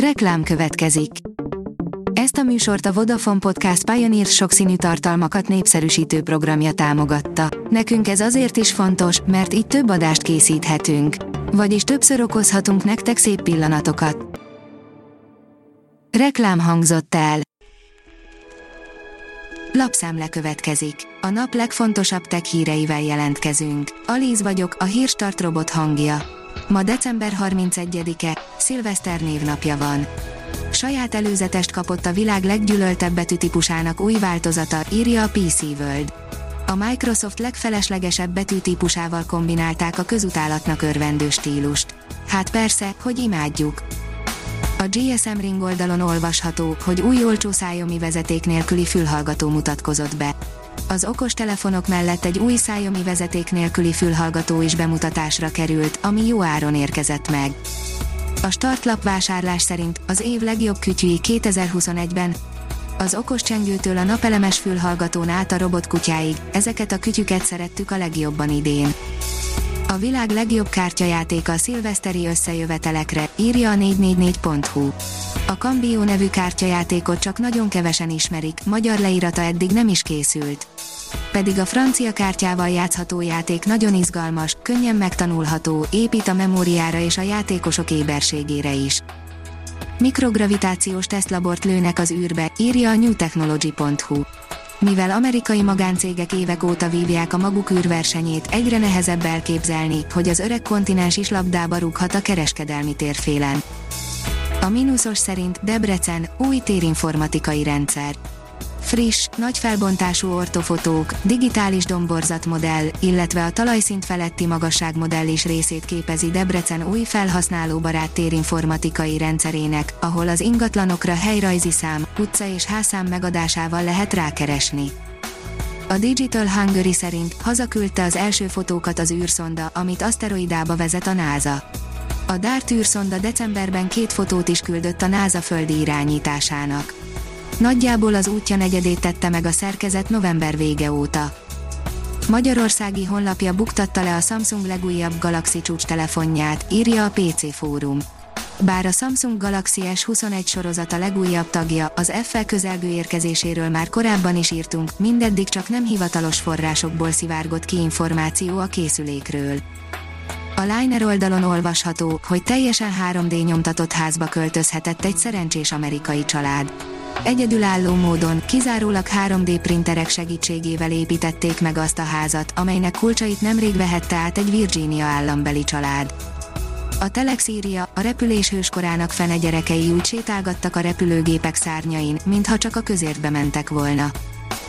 Reklám következik. Ezt a műsort a Vodafone Podcast Pioneer sokszínű tartalmakat népszerűsítő programja támogatta. Nekünk ez azért is fontos, mert így több adást készíthetünk. Vagyis többször okozhatunk nektek szép pillanatokat. Reklám hangzott el. Lapszemle következik. A nap legfontosabb tech híreivel jelentkezünk. Alíz vagyok, a hírstart robot hangja. Ma december 31-e, szilveszter névnapja van. Saját előzetest kapott a világ leggyűlöltebb betűtípusának új változata, írja a PC World. A Microsoft legfeleslegesebb betűtípusával kombinálták a közutálatnak örvendő stílust. Hát persze, hogy imádjuk. A GSM Ring oldalon olvasható, hogy új olcsó szájomi vezeték nélküli fülhallgató mutatkozott be. Az okos telefonok mellett egy új szájomi vezeték nélküli fülhallgató is bemutatásra került, ami jó áron érkezett meg. A startlap vásárlás szerint az év legjobb kütyűi 2021-ben, az okos csengőtől a napelemes fülhallgatón át a robotkutyáig, ezeket a kütyüket szerettük a legjobban idén. A világ legjobb kártyajátéka a szilveszteri összejövetelekre, írja a 444.hu. A Cambio nevű kártyajátékot csak nagyon kevesen ismerik, magyar leírata eddig nem is készült. Pedig a francia kártyával játszható játék nagyon izgalmas, könnyen megtanulható, épít a memóriára és a játékosok éberségére is. Mikrogravitációs tesztlabort lőnek az űrbe, írja a newtechnology.hu. Mivel amerikai magáncégek évek óta vívják a maguk űrversenyét, egyre nehezebb elképzelni, hogy az öreg kontinens is labdába rúghat a kereskedelmi térfélen. A mínuszos szerint Debrecen új térinformatikai rendszer. Friss, nagy felbontású ortofotók, digitális domborzatmodell, illetve a talajszint feletti magasságmodell is részét képezi Debrecen új felhasználóbarát térinformatikai rendszerének, ahol az ingatlanokra helyrajzi szám, utca és házszám megadásával lehet rákeresni. A Digital Hungary szerint hazaküldte az első fotókat az űrszonda, amit aszteroidába vezet a NASA. A DART űrszonda decemberben két fotót is küldött a NASA földi irányításának. Nagyjából az útja negyedét tette meg a szerkezet november vége óta. Magyarországi honlapja buktatta le a Samsung legújabb Galaxy csúcs telefonját, írja a PC Fórum. Bár a Samsung Galaxy S21 sorozat a legújabb tagja, az F-fel közelgő érkezéséről már korábban is írtunk, mindeddig csak nem hivatalos forrásokból szivárgott ki információ a készülékről. A Liner oldalon olvasható, hogy teljesen 3D nyomtatott házba költözhetett egy szerencsés amerikai család. Egyedülálló módon, kizárólag 3D printerek segítségével építették meg azt a házat, amelynek kulcsait nemrég vehette át egy Virginia állambeli család. A Telex a repülés hőskorának fene gyerekei úgy sétálgattak a repülőgépek szárnyain, mintha csak a közértbe mentek volna.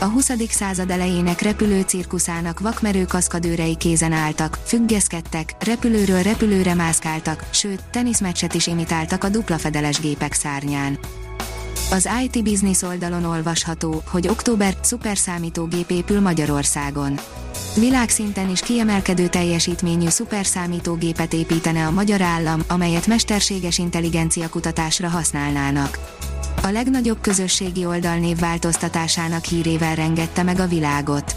A 20. század elejének repülő cirkuszának vakmerő kaszkadőrei kézen álltak, függeszkedtek, repülőről repülőre mászkáltak, sőt, teniszmeccset is imitáltak a dupla fedeles gépek szárnyán. Az IT Business oldalon olvasható, hogy október szuperszámítógép épül Magyarországon. Világszinten is kiemelkedő teljesítményű szuperszámítógépet építene a magyar állam, amelyet mesterséges intelligencia kutatásra használnának. A legnagyobb közösségi oldalnév változtatásának hírével rengette meg a világot.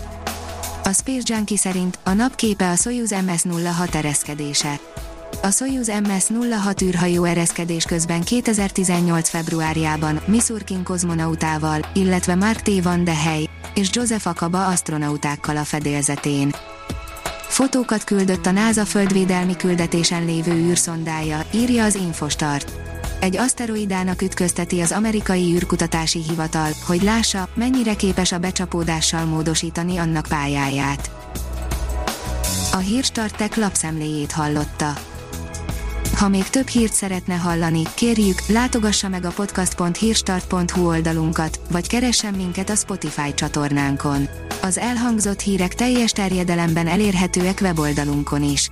A Space Junkie szerint a napképe a Soyuz MS-06 ereszkedése. A Soyuz MS-06 űrhajó ereszkedés közben 2018. februárjában Misurkin kozmonautával, illetve Mark T. Van de Hey és Joseph Akaba astronautákkal a fedélzetén. Fotókat küldött a NASA földvédelmi küldetésen lévő űrszondája, írja az Infostart. Egy aszteroidának ütközteti az amerikai űrkutatási hivatal, hogy lássa, mennyire képes a becsapódással módosítani annak pályáját. A hírstartek lapszemléjét hallotta. Ha még több hírt szeretne hallani, kérjük, látogassa meg a podcast.hírstart.hu oldalunkat, vagy keressen minket a Spotify csatornánkon. Az elhangzott hírek teljes terjedelemben elérhetőek weboldalunkon is.